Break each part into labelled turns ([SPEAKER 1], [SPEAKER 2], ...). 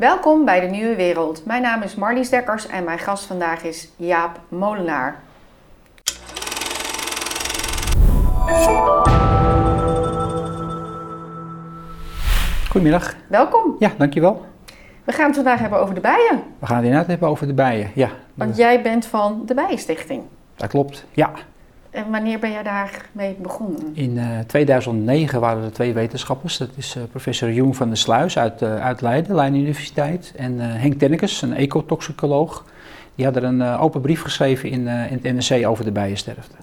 [SPEAKER 1] Welkom bij de Nieuwe Wereld. Mijn naam is Marlies Dekkers en mijn gast vandaag is Jaap Molenaar.
[SPEAKER 2] Goedemiddag.
[SPEAKER 1] Welkom.
[SPEAKER 2] Ja, dankjewel.
[SPEAKER 1] We gaan het vandaag hebben over de bijen.
[SPEAKER 2] We gaan het inderdaad hebben over de bijen. Ja,
[SPEAKER 1] Want jij bent van de Bijenstichting.
[SPEAKER 2] dat klopt. Ja,
[SPEAKER 1] En wanneer ben jij daarmee begonnen?
[SPEAKER 2] in eh, 2009 waren er twee wetenschappers. Dat is eh, professor Jung van der Sluis uit, eh, uit Leiden, Leiden Universiteit. En Henk Tennekes, een ecotoxicoloog. Die hadden een open brief geschreven in, in het NRC over de bijensterfte.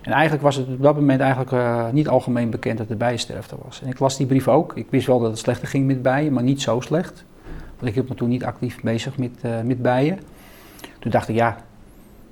[SPEAKER 2] En eigenlijk was het op dat moment eigenlijk niet algemeen bekend dat er bijensterfte was. En ik las die brief ook. Ik wist wel dat het slechter ging met bijen, maar niet zo slecht. Want ik hield me toen niet actief bezig met, met bijen. Toen dacht ik, ja,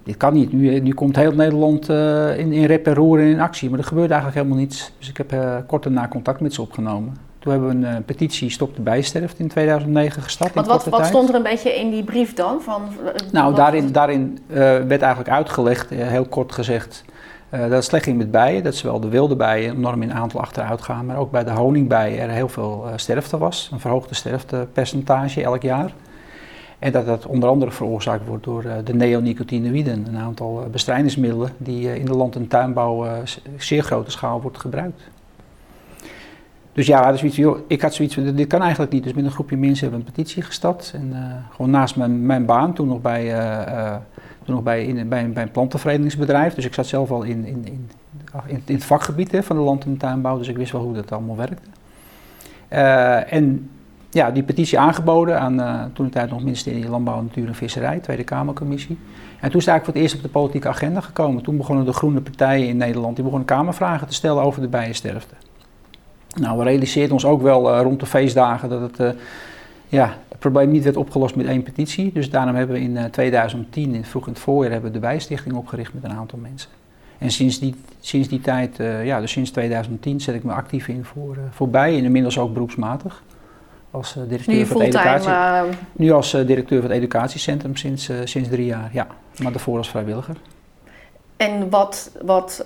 [SPEAKER 2] dit kan niet. Nu, nu komt heel Nederland eh, in, in rep en roer en in actie. Maar er gebeurde eigenlijk helemaal niets. Dus ik heb eh, kort daarna contact met ze opgenonomen. Toen hebben we een eh, petitie Stop de Bijensterfte in 2009 gestart.
[SPEAKER 1] Want wat, wat stond er een beetje in die brief dan? Van, eh,
[SPEAKER 2] Nou,
[SPEAKER 1] wat-
[SPEAKER 2] daarin, daarin eh, werd eigenlijk uitgelegd, eh, heel kort gezegd, eh, dat het slecht ging met bijen. Dat zowel de wilde bijen enorm in aantal achteruit gaan, maar ook bij de honingbijen er heel veel eh, sterfte was. Een verhoogde sterftepercentage elk jaar. En dat dat onder andere veroorzaakt wordt door eh, de neonicotinoïden, een aantal eh, bestrijdingsmiddelen die eh, in de land- en tuinbouw zeer grote schaal wordt gebruikt. Dus ja, van, joh, ik had zoiets dit kan eigenlijk niet. Dus met een groepje mensen hebben we een petitie gestart. En gewoon naast mijn, mijn baan, toen nog bij, toen nog bij, in, bij, een- plantenverenigingsbedrijf. Dus ik zat zelf al in, in, in, in, het vakgebied hè, van de land- en tuinbouw. Dus ik wist wel hoe dat allemaal werkte. En ja, die petitie aangeboden aan eh, toen de tijd nog ministerie Landbouw, Natuur en Visserij, Tweede Kamercommissie. En toen is het eigenlijk voor het eerst op de politieke agenda gekomen. Toen begonnen de groene partijen in Nederland, die begonnen kamervragen te stellen over de bijensterfte. Nou, we realiseerden ons ook wel eh, rond de feestdagen dat het, eh, ja, het probleem niet werd opgelost met één petitie. Dus daarom hebben we in eh, 2010, in, vroeg in het voorjaar, hebben we de Bijenstichting opgericht met een aantal mensen. En sinds die, sinds die tijd, ja, dus sinds 2010, zet ik me actief in voor, voor bijen. En inmiddels ook beroepsmatig. Als eh,
[SPEAKER 1] nu
[SPEAKER 2] directeur
[SPEAKER 1] je
[SPEAKER 2] van het educatie.
[SPEAKER 1] eh,
[SPEAKER 2] Nu als eh, directeur van het educatiecentrum sinds, sinds drie jaar, ja. Maar daarvoor als vrijwilliger.
[SPEAKER 1] en wat, wat,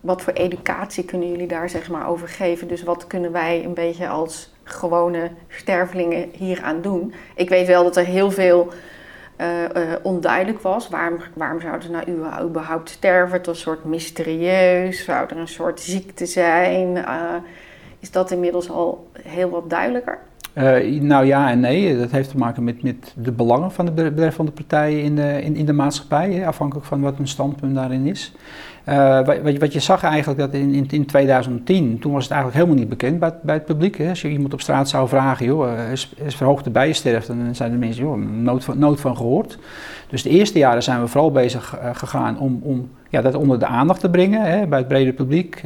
[SPEAKER 1] wat voor educatie kunnen jullie daar zeg maar over geven? Dus wat kunnen wij een beetje als gewone stervelingen hieraan doen? Ik weet wel dat er heel veel onduidelijk was. Waarom, waarom zouden ze nou überhaupt sterven? Het was een soort mysterieus. Zou er een soort ziekte zijn? Is dat inmiddels al heel wat duidelijker?
[SPEAKER 2] Eh, nou ja en nee, dat heeft te maken met, met de belangen van de betreffende partijen in de, in, in de maatschappij, afhankelijk van wat hun standpunt daarin is. Eh, wat, wat je- zag eigenlijk dat in, in, in 2010, toen was het eigenlijk helemaal niet bekend bij, bij het publiek. Hè. Als je iemand op straat zou vragen, joh, eh, is, is verhoogde bijensterfte, dan zijn de mensen, joh, nooit van, nooit van gehoord. Dus de eerste jaren zijn we vooral bezig eh, gegaan om, om ja, dat onder de aandacht te brengen hè, bij het brede publiek,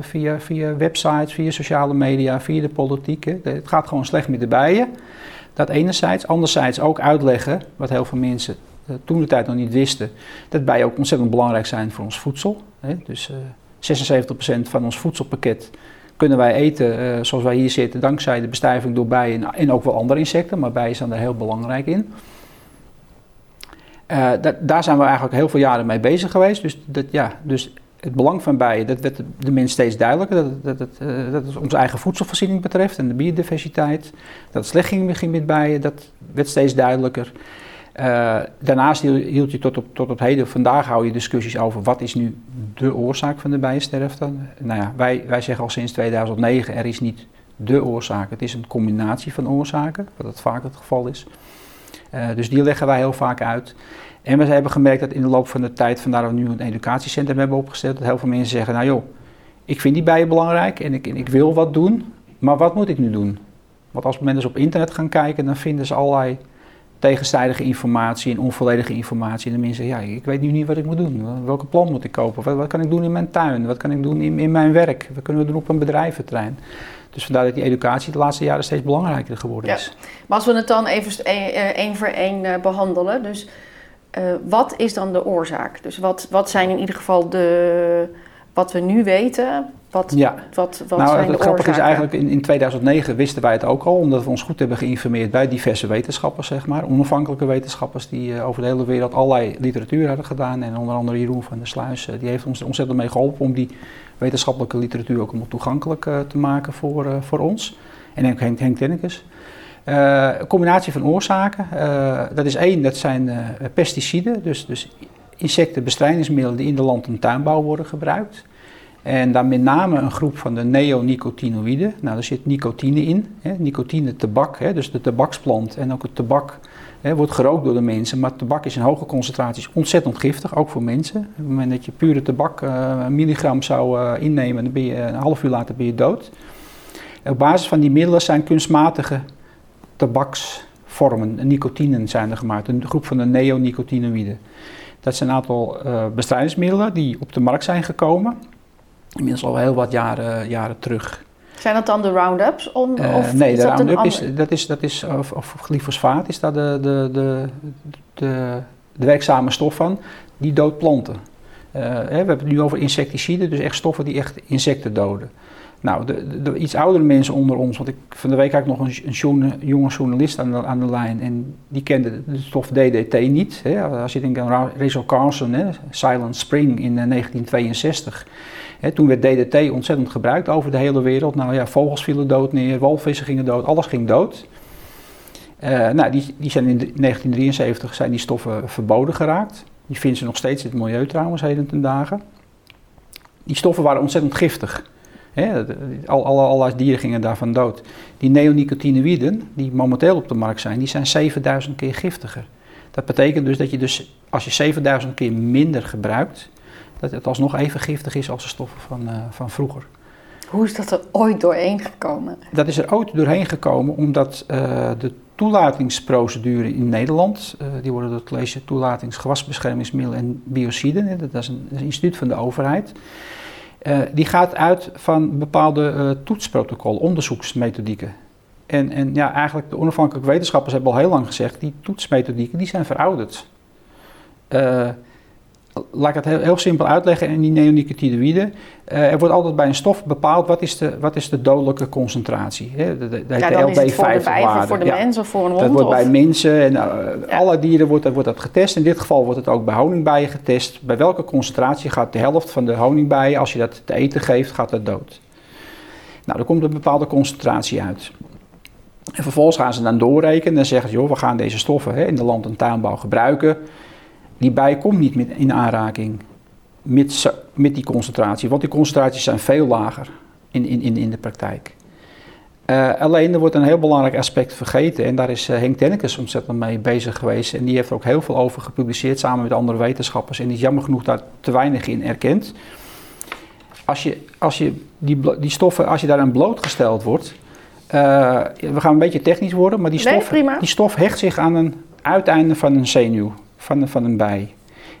[SPEAKER 2] via, via websites, via sociale media, via de politiek. Hè. Het gaat gewoon slecht met de bijen. Dat enerzijds. Anderzijds ook uitleggen, wat heel veel mensen toen de tijd nog niet wisten, dat bijen ook ontzettend belangrijk zijn voor ons voedsel. Hè. Dus eh 76% van ons voedselpakket kunnen wij eten eh, zoals wij hier zitten, dankzij de bestuiving door bijen en ook wel andere insecten, maar bijen zijn daar heel belangrijk in. Eh, da- daar zijn we eigenlijk heel veel jaren mee bezig geweest. Dus, dat, ja, dus het belang van bijen, dat werd de, mens steeds duidelijker. Dat, dat, eh, dat het onze eigen voedselvoorziening betreft en de biodiversiteit. Dat het slecht ging, ging met bijen, dat werd steeds duidelijker. Eh, daarnaast hield, je tot op, tot op heden, vandaag hou je discussies over wat is nu de oorzaak van de bijensterfte. Nou ja, wij, wij zeggen al sinds 2009, er is niet de oorzaak. Het is een combinatie van oorzaken, wat het vaak het geval is. Eh, dus die leggen wij heel vaak uit. En we hebben gemerkt dat in de loop van de tijd, vandaar dat we nu een educatiecentrum hebben opgesteld, dat heel veel mensen zeggen, nou joh, ik vind die bijen belangrijk en ik, en ik wil wat doen, maar wat moet ik nu doen? Want als mensen op internet gaan kijken, dan vinden ze allerlei tegenstrijdige informatie en onvolledige informatie. En de mensen zeggen, ja, ik weet nu niet wat ik moet doen. Welke plan moet ik kopen? Wat, wat kan ik doen in mijn tuin? Wat kan ik doen in, in mijn werk? Wat kunnen we doen op een bedrijventerrein? Dus vandaar dat die educatie de laatste jaren steeds belangrijker geworden
[SPEAKER 1] Ja.
[SPEAKER 2] is.
[SPEAKER 1] Maar als we het dan even één eh, één voor één eh, behandelen. Dus eh, wat is dan de oorzaak? Dus wat, wat zijn in ieder geval de... Wat we nu weten, wat,
[SPEAKER 2] Ja.
[SPEAKER 1] wat, wat
[SPEAKER 2] nou,
[SPEAKER 1] zijn
[SPEAKER 2] het
[SPEAKER 1] de
[SPEAKER 2] grappige is eigenlijk, in, in 2009 wisten wij het ook al, omdat we ons goed hebben geïnformeerd bij diverse wetenschappers, zeg maar. Onafhankelijke wetenschappers die eh, over de hele wereld allerlei literatuur hadden gedaan. En onder andere Jeroen van der Sluis, eh, die heeft ons er ontzettend mee geholpen om die wetenschappelijke literatuur ook allemaal toegankelijk eh, te maken voor, voor ons. En ook Henk, Henk Tennekes. een combinatie van oorzaken. dat is één, dat zijn pesticiden, dus, dus insectenbestrijdingsmiddelen die in de land- en tuinbouw worden gebruikt. En dan met name een groep van de neonicotinoïden. Nou, daar zit nicotine in. Hè. Nicotine, tabak, hè, dus de tabaksplant en ook het tabak hè, wordt gerookt door de mensen. Maar tabak is in hoge concentraties ontzettend giftig, ook voor mensen. Op het moment dat je pure tabak uh, een milligram zou uh, innemen, dan ben je een half uur later ben je dood. Op basis van die middelen zijn kunstmatige tabaksvormen, nicotinen zijn er gemaakt. Een groep van de neonicotinoïden. Dat zijn een aantal uh, bestrijdingsmiddelen die op de markt zijn gekomen. Inmiddels al heel wat jaren, jaren terug.
[SPEAKER 1] Zijn dat dan de Roundups?
[SPEAKER 2] Uh,
[SPEAKER 1] of
[SPEAKER 2] nee, de Roundup is, dat is, dat is of, of glyfosfaat is daar de, de, de, de, de werkzame stof van, die doodt planten. Uh, hè, we hebben het nu over insecticiden, dus echt stoffen die echt insecten doden. Nou, de, de, iets oudere mensen onder ons, want ik, van de week had ik nog een, een jonge journalist aan de, aan de lijn en die kende de stof DDT niet. Hè. Als je denkt aan Rachel Carson, hè, Silent Spring in 1962. Toen werd DDT ontzettend gebruikt over de hele wereld. Nou ja, vogels vielen dood neer, walvissen gingen dood, alles ging dood. Uh, nou, die, die zijn in 1973 zijn die stoffen verboden geraakt. Die vinden ze nog steeds in het milieu trouwens, heden ten dagen. Die stoffen waren ontzettend giftig. Al, alle, dieren gingen daarvan dood. Die neonicotinoïden, die momenteel op de markt zijn, die zijn 7000 keer giftiger. Dat betekent dus dat je dus, als je 7000 keer minder gebruikt, dat het alsnog even giftig is als de stoffen van, uh, van vroeger.
[SPEAKER 1] Hoe is dat er ooit doorheen gekomen?
[SPEAKER 2] Dat is er ooit doorheen gekomen omdat uh, de toelatingsprocedure in Nederland, uh, die worden door het college toelatings gewasbeschermingsmiddelen en biociden, dat is een, een instituut van de overheid. Uh, die gaat uit van bepaalde uh, toetsprotocollen, onderzoeksmethodieken. En, en ja, eigenlijk de onafhankelijke wetenschappers hebben al heel lang gezegd, die toetsmethodieken die zijn verouderd. Laat ik het heel, heel, simpel uitleggen in die neonicotinoïden. er wordt altijd bij een stof bepaald wat is de, wat is de dodelijke concentratie. Hè? De, de, de,
[SPEAKER 1] ja, dan is het voor de voor ja. mens of voor een hond?
[SPEAKER 2] Dat wordt
[SPEAKER 1] of?
[SPEAKER 2] bij mensen en ja. alle dieren wordt, wordt dat getest. In dit geval wordt het ook bij honingbijen getest. Bij welke concentratie gaat de helft van de honingbijen, als je dat te eten geeft, gaat dat dood. Nou, er komt een bepaalde concentratie uit. En vervolgens gaan ze dan doorrekenen en zeggen ze, joh, we gaan deze stoffen hè, in de land- en tuinbouw gebruiken. Die bij komt niet met in aanraking met, met die concentratie, want die concentraties zijn veel lager in, in, in de praktijk. Uh, alleen er wordt een heel belangrijk aspect vergeten en daar is uh, Henk Dennekes ontzettend mee bezig geweest. En die heeft er ook heel veel over gepubliceerd samen met andere wetenschappers en die is jammer genoeg daar te weinig in erkend. Als je, als je die, die stoffen, als je daaraan blootgesteld wordt, uh, we gaan een beetje technisch worden, maar die stof,
[SPEAKER 1] nee,
[SPEAKER 2] die stof hecht zich aan een uiteinde van een zenuw van, een bij.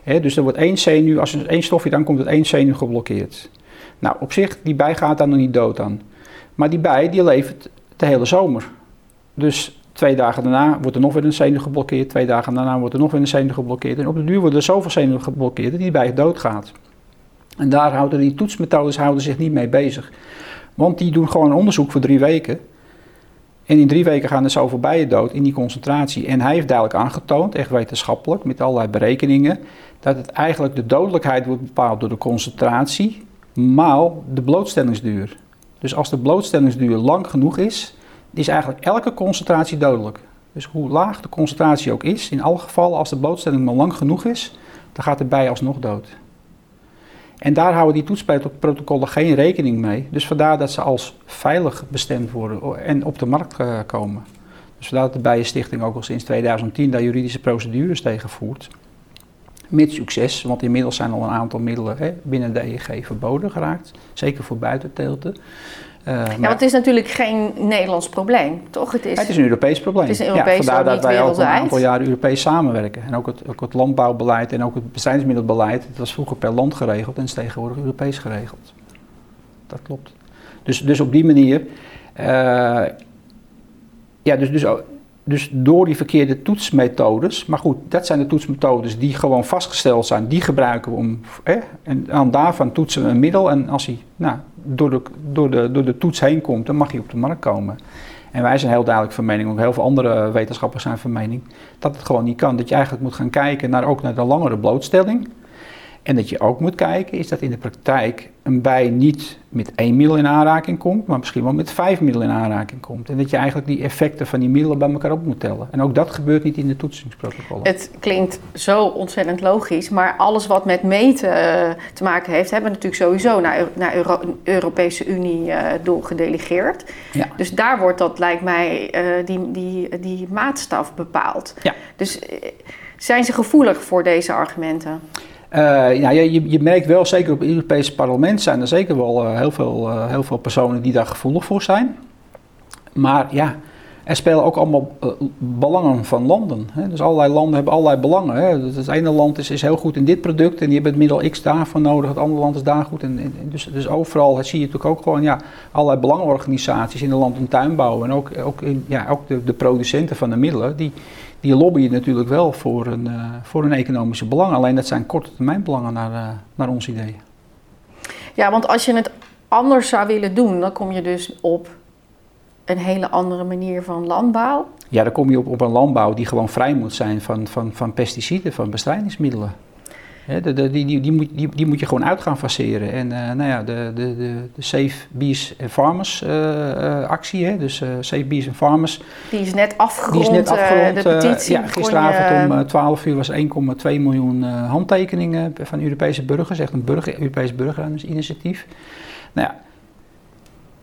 [SPEAKER 2] Dus er wordt één zenuw, als er één stofje dan komt het één zenuw geblokkeerd. Nou, op zich, die bij gaat dan nog niet dood aan. Maar die bij, die leeft de hele zomer. Dus twee dagen daarna wordt er nog weer een zenuw geblokkeerd. Twee dagen daarna wordt er nog weer een zenuw geblokkeerd. En op de duur worden er zoveel zenuwen geblokkeerd dat die bij doodgaat. En daar houden die toetsmethodes houden zich niet mee bezig. Want die doen gewoon een onderzoek voor drie weken. En in drie weken gaan er zoveel bijen dood in die concentratie. En hij heeft duidelijk aangetoond, echt wetenschappelijk, met allerlei berekeningen, dat het eigenlijk de dodelijkheid wordt bepaald door de concentratie, maal de blootstellingsduur. Dus als de blootstellingsduur lang genoeg is, is eigenlijk elke concentratie dodelijk. Dus hoe laag de concentratie ook is, in alle gevallen, als de blootstelling maar lang genoeg is, dan gaat de bij alsnog dood. En daar houden die toetsprotocollen geen rekening mee. Dus vandaar dat ze als veilig bestemd worden en op de markt komen. Dus vandaar dat de Bijenstichting ook al sinds 2010 daar juridische procedures tegen voert. Met succes, want inmiddels zijn al een aantal middelen hè, binnen de EEG verboden geraakt. Zeker voor buitenteelten.
[SPEAKER 1] Uh, ja, want het is natuurlijk geen Nederlands probleem, toch?
[SPEAKER 2] Het is, het is een Europees probleem.
[SPEAKER 1] Het is een Europees
[SPEAKER 2] ja, vandaar dat wij
[SPEAKER 1] al
[SPEAKER 2] een aantal jaren Europees samenwerken. En ook het, ook het landbouwbeleid en ook het bestrijdingsmiddelbeleid. Het was vroeger per land geregeld en is tegenwoordig Europees geregeld. Dat klopt. Dus, dus op die manier... Uh, ja, dus, dus, dus door die verkeerde toetsmethodes... Maar goed, dat zijn de toetsmethodes die gewoon vastgesteld zijn. Die gebruiken we om... En aan daarvan toetsen we een middel. En als hij... Nou, door de, door, de, door de toets heen komt, dan mag hij op de markt komen. En wij zijn heel duidelijk van mening, ook heel veel andere wetenschappers zijn van mening, dat het gewoon niet kan. Dat je eigenlijk moet gaan kijken naar ook naar de langere blootstelling. En dat je ook moet kijken, is dat in de praktijk een bij niet met één middel in aanraking komt, maar misschien wel met vijf middelen in aanraking komt. En dat je eigenlijk die effecten van die middelen bij elkaar op moet tellen. En ook dat gebeurt niet in de toetsingsprotocollen.
[SPEAKER 1] Het klinkt zo ontzettend logisch, maar alles wat met meten uh, te maken heeft, hebben we natuurlijk sowieso naar, naar Euro Europese Unie uh, doorgedelegeerd. Ja. Dus daar wordt dat, lijkt mij, uh, die, die, die maatstaf bepaald. Ja. Dus zijn ze gevoelig voor deze argumenten?
[SPEAKER 2] Uh, je, je merkt wel, zeker op het Europese parlement zijn er zeker wel uh, heel, veel, uh, heel veel personen die daar gevoelig voor zijn. Maar ja, er spelen ook allemaal belangen van landen. Hè. Dus allerlei landen hebben allerlei belangen. Hè. Dus het ene land is, is heel goed in dit product en die hebben het middel X daarvan nodig. Het andere land is daar goed. En, en dus, dus overal zie je natuurlijk ook gewoon ja, allerlei belangenorganisaties in de land- en tuinbouw. En ook, ook, in, ja, ook de, de producenten van de middelen. Die, die lobbyen natuurlijk wel voor een, uh, voor een economische belang. Alleen dat zijn korte termijn belangen naar, uh, naar ons idee.
[SPEAKER 1] Ja, want als je het anders zou willen doen, dan kom je dus op een hele andere manier van landbouw.
[SPEAKER 2] Ja, dan kom je op, op een landbouw die gewoon vrij moet zijn van, van, van pesticiden, van bestrijdingsmiddelen. He, de, de, die, die, die, moet, die, die moet je gewoon uit gaan faceren. En uh, nou ja, de, de, de, de Safe Bees and Farmers uh, uh, actie, hè, dus Safe Bees and Farmers.
[SPEAKER 1] Die is net afgerond, die is net afgerond de petitie.
[SPEAKER 2] ja, gisteravond om 12 uur was 1,2 miljoen handtekeningen van Europese burgers. Echt een burger, Europees burgerinitiatief. Nou ja,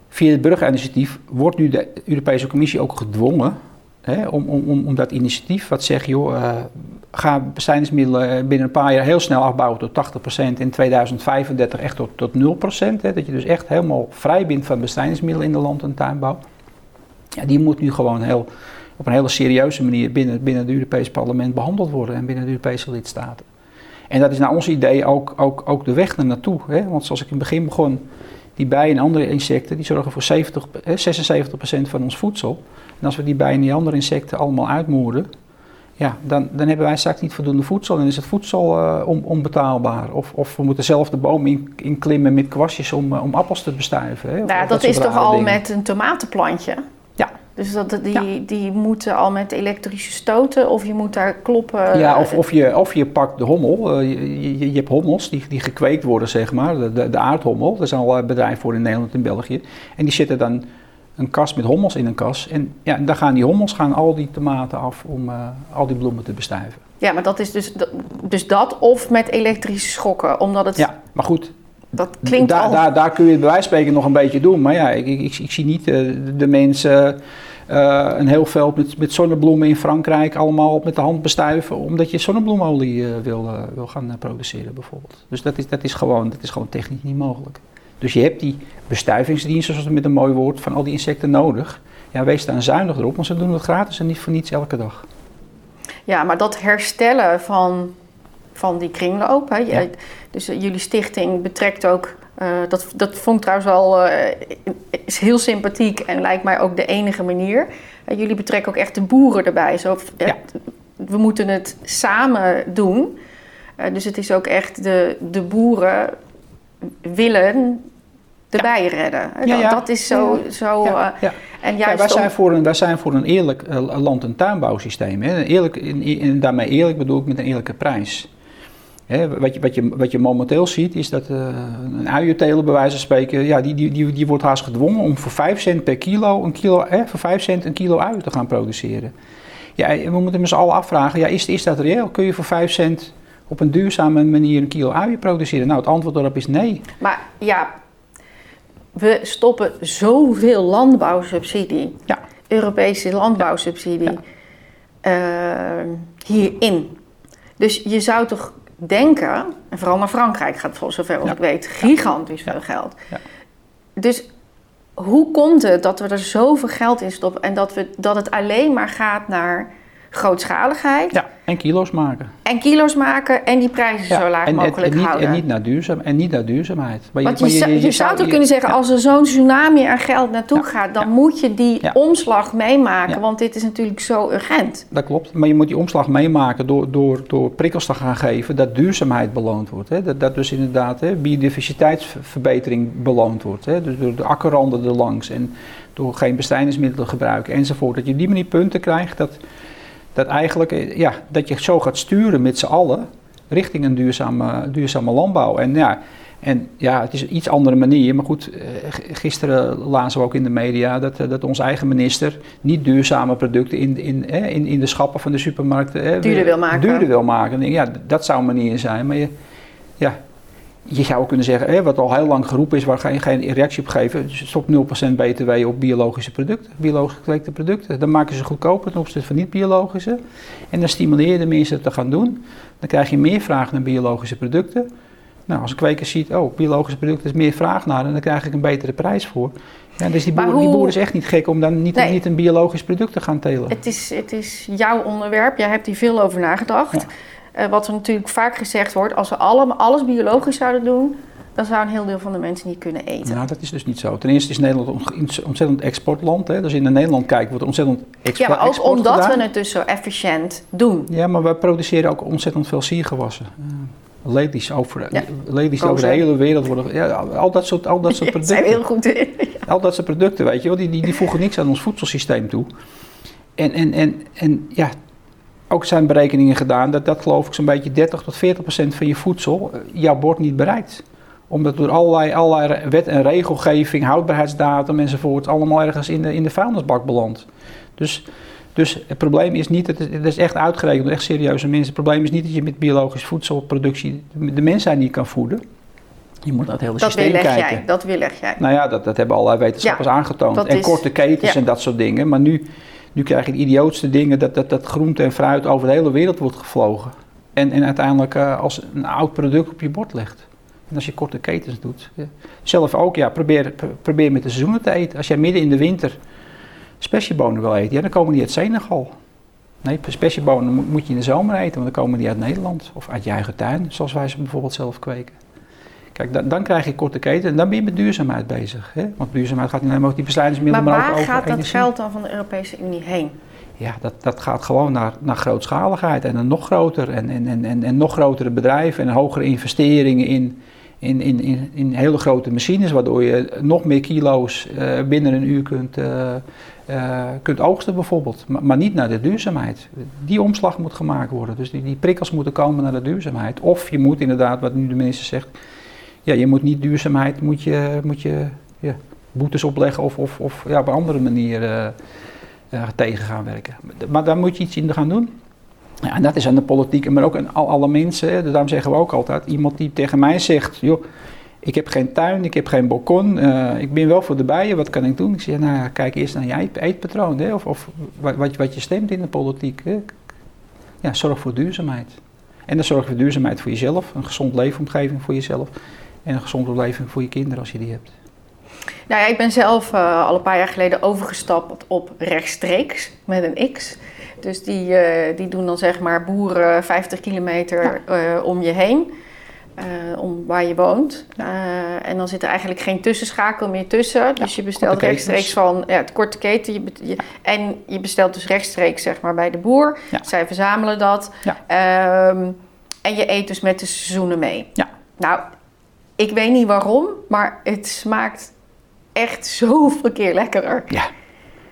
[SPEAKER 2] via het burgerinitiatief wordt nu de Europese Commissie ook gedwongen Hè, om, om, om dat initiatief wat zegt, joh, uh, ga bestrijdingsmiddelen binnen een paar jaar heel snel afbouwen tot 80%, in 2035 echt tot, tot 0%. Hè, dat je dus echt helemaal vrij bent van bestrijdingsmiddelen in de land- en tuinbouw. Ja, die moet nu gewoon heel, op een hele serieuze manier binnen, binnen het Europese parlement behandeld worden en binnen de Europese lidstaten. En dat is naar ons idee ook, ook, ook de weg naar naartoe. Hè? Want zoals ik in het begin begon, die bijen en andere insecten, die zorgen voor 70, 76% van ons voedsel. En als we die bijen en die andere insecten allemaal uitmoorden, ja, dan, dan hebben wij straks niet voldoende voedsel en is het voedsel uh, on, onbetaalbaar. Of, of we moeten zelf de boom in, in klimmen met kwastjes om, uh, om appels te bestuiven. Hè,
[SPEAKER 1] nou, dat, dat is toch al dingen. met een tomatenplantje? Dus dat, die, ja. die moeten al met elektrische stoten of je moet daar kloppen.
[SPEAKER 2] Ja, of, of, je, of je pakt de hommel. Uh, je, je, je, hebt hommels die, die gekweekt worden, zeg maar. De, de, de aardhommel. Er zijn al bedrijven voor in Nederland en België. En die zitten dan een kas met hommels in een kas. En ja, daar gaan die hommels gaan al die tomaten af om uh, al die bloemen te bestuiven.
[SPEAKER 1] Ja, maar dat is dus, dus dat of met elektrische schokken, omdat het...
[SPEAKER 2] Ja, maar goed,
[SPEAKER 1] dat klinkt
[SPEAKER 2] da,
[SPEAKER 1] al...
[SPEAKER 2] daar, daar kun je het bij wijze van spreken nog een beetje doen. Maar ja, ik, ik, ik zie niet uh, de mensen uh, een heel veld met, met zonnebloemen in Frankrijk allemaal met de hand bestuiven, omdat je zonnebloemolie uh, wil, wil gaan produceren bijvoorbeeld. Dus dat is, dat, is gewoon, dat is gewoon technisch niet mogelijk. Dus je hebt die bestuivingsdiensten, zoals het met een mooi woord, van al die insecten nodig. Ja, wees daar zuinig erop, want ze doen het gratis en niet voor niets elke dag.
[SPEAKER 1] Ja, maar dat herstellen van, van die kringloop, hè, ja. Dus uh, jullie stichting betrekt ook, uh, dat, dat vond ik trouwens wel, uh, is heel sympathiek en lijkt mij ook de enige manier. jullie betrekken ook echt de boeren erbij. Zo, ja. We moeten het samen doen. dus het is ook echt de, de boeren willen de bijen redden. Ja, ja. Dat is zo. zo
[SPEAKER 2] en juist wij, zijn voor een, wij zijn voor een eerlijk land- en tuinbouwsysteem. Hè. Eerlijk, en daarmee eerlijk bedoel ik met een eerlijke prijs. Wat, je, wat, je, wat je momenteel ziet is dat uh, een uienteler bij wijze van spreken, ja, die, die, die, die wordt haast gedwongen om voor 5 cent per kilo, een kilo hè, voor 5 cent een kilo uien te gaan produceren. Ja, we moeten met z'n allen afvragen, ja, is, is dat reëel? Kun je voor 5 cent op een duurzame manier een kilo uien produceren? Nou, het antwoord daarop is nee.
[SPEAKER 1] Maar ja, we stoppen zoveel landbouwsubsidie, ja. Europese landbouwsubsidie, ja. uh, hierin. Dus je zou toch denken, en vooral naar Frankrijk gaat voor zover als ja. ik weet, gigantisch veel geld. Dus hoe komt het dat we er zoveel geld in stoppen en dat, we, dat het alleen maar gaat naar grootschaligheid.
[SPEAKER 2] Ja, en kilo's maken.
[SPEAKER 1] En kilo's maken en die prijzen ja, zo laag
[SPEAKER 2] en,
[SPEAKER 1] mogelijk
[SPEAKER 2] en, niet,
[SPEAKER 1] houden.
[SPEAKER 2] En niet, naar duurzaam, en niet naar duurzaamheid.
[SPEAKER 1] Maar je, je, je, je, je zou toch kunnen zeggen, als er zo'n tsunami aan geld naartoe gaat, dan moet je die omslag meemaken, want dit is natuurlijk zo urgent.
[SPEAKER 2] Dat klopt, maar je moet die omslag meemaken door, door, door prikkels te gaan geven dat duurzaamheid beloond wordt. Hè? Dat, dat dus inderdaad hè, biodiversiteitsverbetering beloond wordt. Hè? Dus door de akkerranden erlangs en door geen bestrijdingsmiddelen te gebruiken enzovoort. Dat je die manier punten krijgt dat dat eigenlijk, eh, ja, dat je zo gaat sturen met z'n allen richting een duurzame, duurzame landbouw. En ja, En ja, het is een iets andere manier. Maar goed, eh, gisteren lazen we ook in de media dat, dat onze eigen minister niet duurzame producten in, in, in, in de schappen van de supermarkten
[SPEAKER 1] duurder wil maken.
[SPEAKER 2] Duurder wil maken. Ja, dat zou een manier zijn. Maar je, ja, je zou ook kunnen zeggen, wat al heel lang geroepen is, waar je geen reactie op geven, stop 0% btw op biologische producten, biologisch gekweekte producten. Dan maken ze goedkoper ten opzichte van niet-biologische. En dan stimuleer je de mensen te gaan doen. Dan krijg je meer vraag naar biologische producten. Nou, als een kweker ziet, oh, biologische producten is meer vraag naar en dan krijg ik een betere prijs voor. Ja, dus die boer, die boer is echt niet gek om dan niet, niet een biologisch product te gaan telen.
[SPEAKER 1] Het is, het is jouw onderwerp, jij hebt hier veel over nagedacht. Uh, wat er natuurlijk vaak gezegd wordt, als we allemaal alles biologisch zouden doen, dan zou een heel deel van de mensen niet kunnen eten.
[SPEAKER 2] Nou, dat is dus niet zo. Ten eerste is Nederland een ontzettend exportland. Hè? Dus in Nederland kijken wordt ontzettend export
[SPEAKER 1] Ja, maar ook omdat we het dus zo efficiënt doen.
[SPEAKER 2] Ja, maar we produceren ook ontzettend veel siergewassen. Ladies over, ja. ladies over de hele wereld worden. Ja, al dat soort, al dat soort producten.
[SPEAKER 1] zijn heel goed in.
[SPEAKER 2] Al dat soort producten, weet je wel, die, die, die voegen niks aan ons voedselsysteem toe. En, en, en, en ja, ook zijn berekeningen gedaan dat dat geloof ik zo'n beetje 30 tot 40 procent van je voedsel eh, jouw bord niet bereikt. Omdat door allerlei, allerlei wet en regelgeving, houdbaarheidsdatum enzovoort, allemaal ergens in de, in de vuilnisbak belandt. Dus, dus het probleem is niet, het is, echt uitgerekend door echt serieuze mensen. Het probleem is niet dat je met biologische voedselproductie de mensheid niet kan voeden. Je moet naar het hele dat systeem kijken.
[SPEAKER 1] Jij, dat wil jij.
[SPEAKER 2] Nou ja, dat, dat hebben allerlei wetenschappers aangetoond. En korte ketens en dat soort dingen. Maar nu, nu krijg je de idiootste dingen dat, dat, dat groente en fruit over de hele wereld wordt gevlogen. En, en uiteindelijk uh, als een oud product op je bord legt. En als je korte ketens doet. Zelf ook, ja, probeer, probeer met de seizoenen te eten. Als jij midden in de winter spessiebonen wil eten, dan komen die uit Senegal. Nee, spessiebonen moet je in de zomer eten, want dan komen die uit Nederland. Of uit je eigen tuin, zoals wij ze bijvoorbeeld zelf kweken. Kijk, dan, dan, krijg je korte keten en dan ben je met duurzaamheid bezig. Hè? Want duurzaamheid gaat niet alleen maar over die bestrijdingsmiddelen,
[SPEAKER 1] maar,
[SPEAKER 2] maar ook
[SPEAKER 1] over
[SPEAKER 2] Maar
[SPEAKER 1] waar gaat dat geld dan van de Europese Unie heen?
[SPEAKER 2] Ja, dat, dat gaat gewoon naar, naar grootschaligheid en een nog groter en, en, en, en nog grotere bedrijven en hogere investeringen in, in, in, in, in hele grote machines, waardoor je nog meer kilo's uh, binnen een uur kunt, uh, uh, kunt oogsten bijvoorbeeld. Maar, maar, niet naar de duurzaamheid. Die omslag moet gemaakt worden. Dus die, die prikkels moeten komen naar de duurzaamheid. Of je moet inderdaad, wat nu de minister zegt, ja, je moet niet duurzaamheid, moet je, moet je boetes opleggen of, of, of ja, op een andere manier uh, tegen gaan werken. Maar daar moet je iets in gaan doen. Ja, en dat is aan de politiek, maar ook aan al, alle mensen. Dus daarom zeggen we ook altijd, iemand die tegen mij zegt, joh, ik heb geen tuin, ik heb geen balkon, uh, ik ben wel voor de bijen, wat kan ik doen? Ik zeg, nou kijk eerst naar je eetpatroon, hè, of, of wat, wat je stemt in de politiek. Ja, zorg voor duurzaamheid. En dan zorg voor duurzaamheid voor jezelf, een gezond leefomgeving voor jezelf en een gezonde beleving voor je kinderen als je die hebt.
[SPEAKER 1] Nou ja, ik ben zelf uh, al een paar jaar geleden overgestapt op rechtstreeks met een X. Dus die, uh, die doen dan zeg maar boeren 50 kilometer ja. uh, om je heen. om waar je woont. en dan zit er eigenlijk geen tussenschakel meer tussen. Dus je bestelt rechtstreeks van ja, het korte keten. Je, je, en je bestelt dus rechtstreeks zeg maar, bij de boer. Ja. Zij verzamelen dat. Um, en je eet dus met de seizoenen mee.
[SPEAKER 2] Ja.
[SPEAKER 1] Nou, ik weet niet waarom, maar het smaakt echt zoveel keer lekkerder.
[SPEAKER 2] Ja.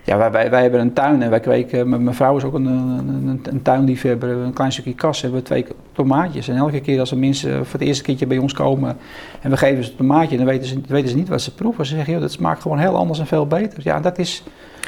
[SPEAKER 2] Ja, wij, wij, hebben een tuin en wij kweken, mijn vrouw is ook een, een, een tuinliefhebber, een klein stukje kas, hebben we twee tomaatjes. En elke keer als er mensen voor het eerste keertje bij ons komen en we geven ze een tomaatje, dan weten ze, weten ze niet wat ze proeven. Ze zeggen, joh, dat smaakt gewoon heel anders en veel beter. Ja, dat is,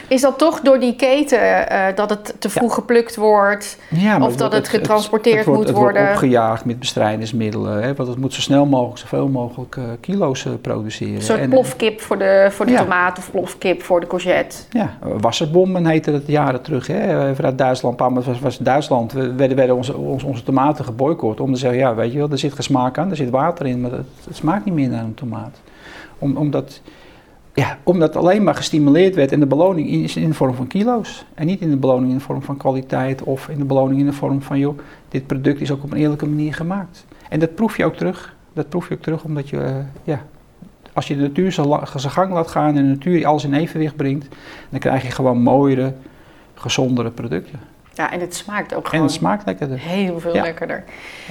[SPEAKER 1] is dat toch door die keten uh, dat het te vroeg ja. geplukt wordt? Ja, of dat het, het getransporteerd het, het wordt,
[SPEAKER 2] moet
[SPEAKER 1] worden?
[SPEAKER 2] Het wordt opgejaagd met bestrijdingsmiddelen. Hè, want het moet zo snel mogelijk, zoveel mogelijk uh, kilo's produceren.
[SPEAKER 1] Een soort en, plofkip voor de, voor de ja. tomaat of plofkip voor de courgette.
[SPEAKER 2] Ja, wasserbommen heette het jaren terug. Hè, vanuit Duitsland, een was, was Duitsland, werden, werden onze, onze, onze tomaten geboycott. Om te zeggen, ja weet je wel, er zit geen smaak aan, er zit water in, maar het, het smaakt niet meer naar een tomaat. Om, omdat ja, omdat alleen maar gestimuleerd werd en de beloning is in de vorm van kilo's. En niet in de beloning in de vorm van kwaliteit of in de beloning in de vorm van, joh, dit product is ook op een eerlijke manier gemaakt. En dat proef je ook terug. Dat proef je ook terug omdat je, uh, ja, als je de natuur zijn gang laat gaan en de natuur alles in evenwicht brengt, dan krijg je gewoon mooiere, gezondere producten.
[SPEAKER 1] Ja, en het smaakt ook gewoon
[SPEAKER 2] en het smaakt lekkerder.
[SPEAKER 1] heel veel ja. lekkerder.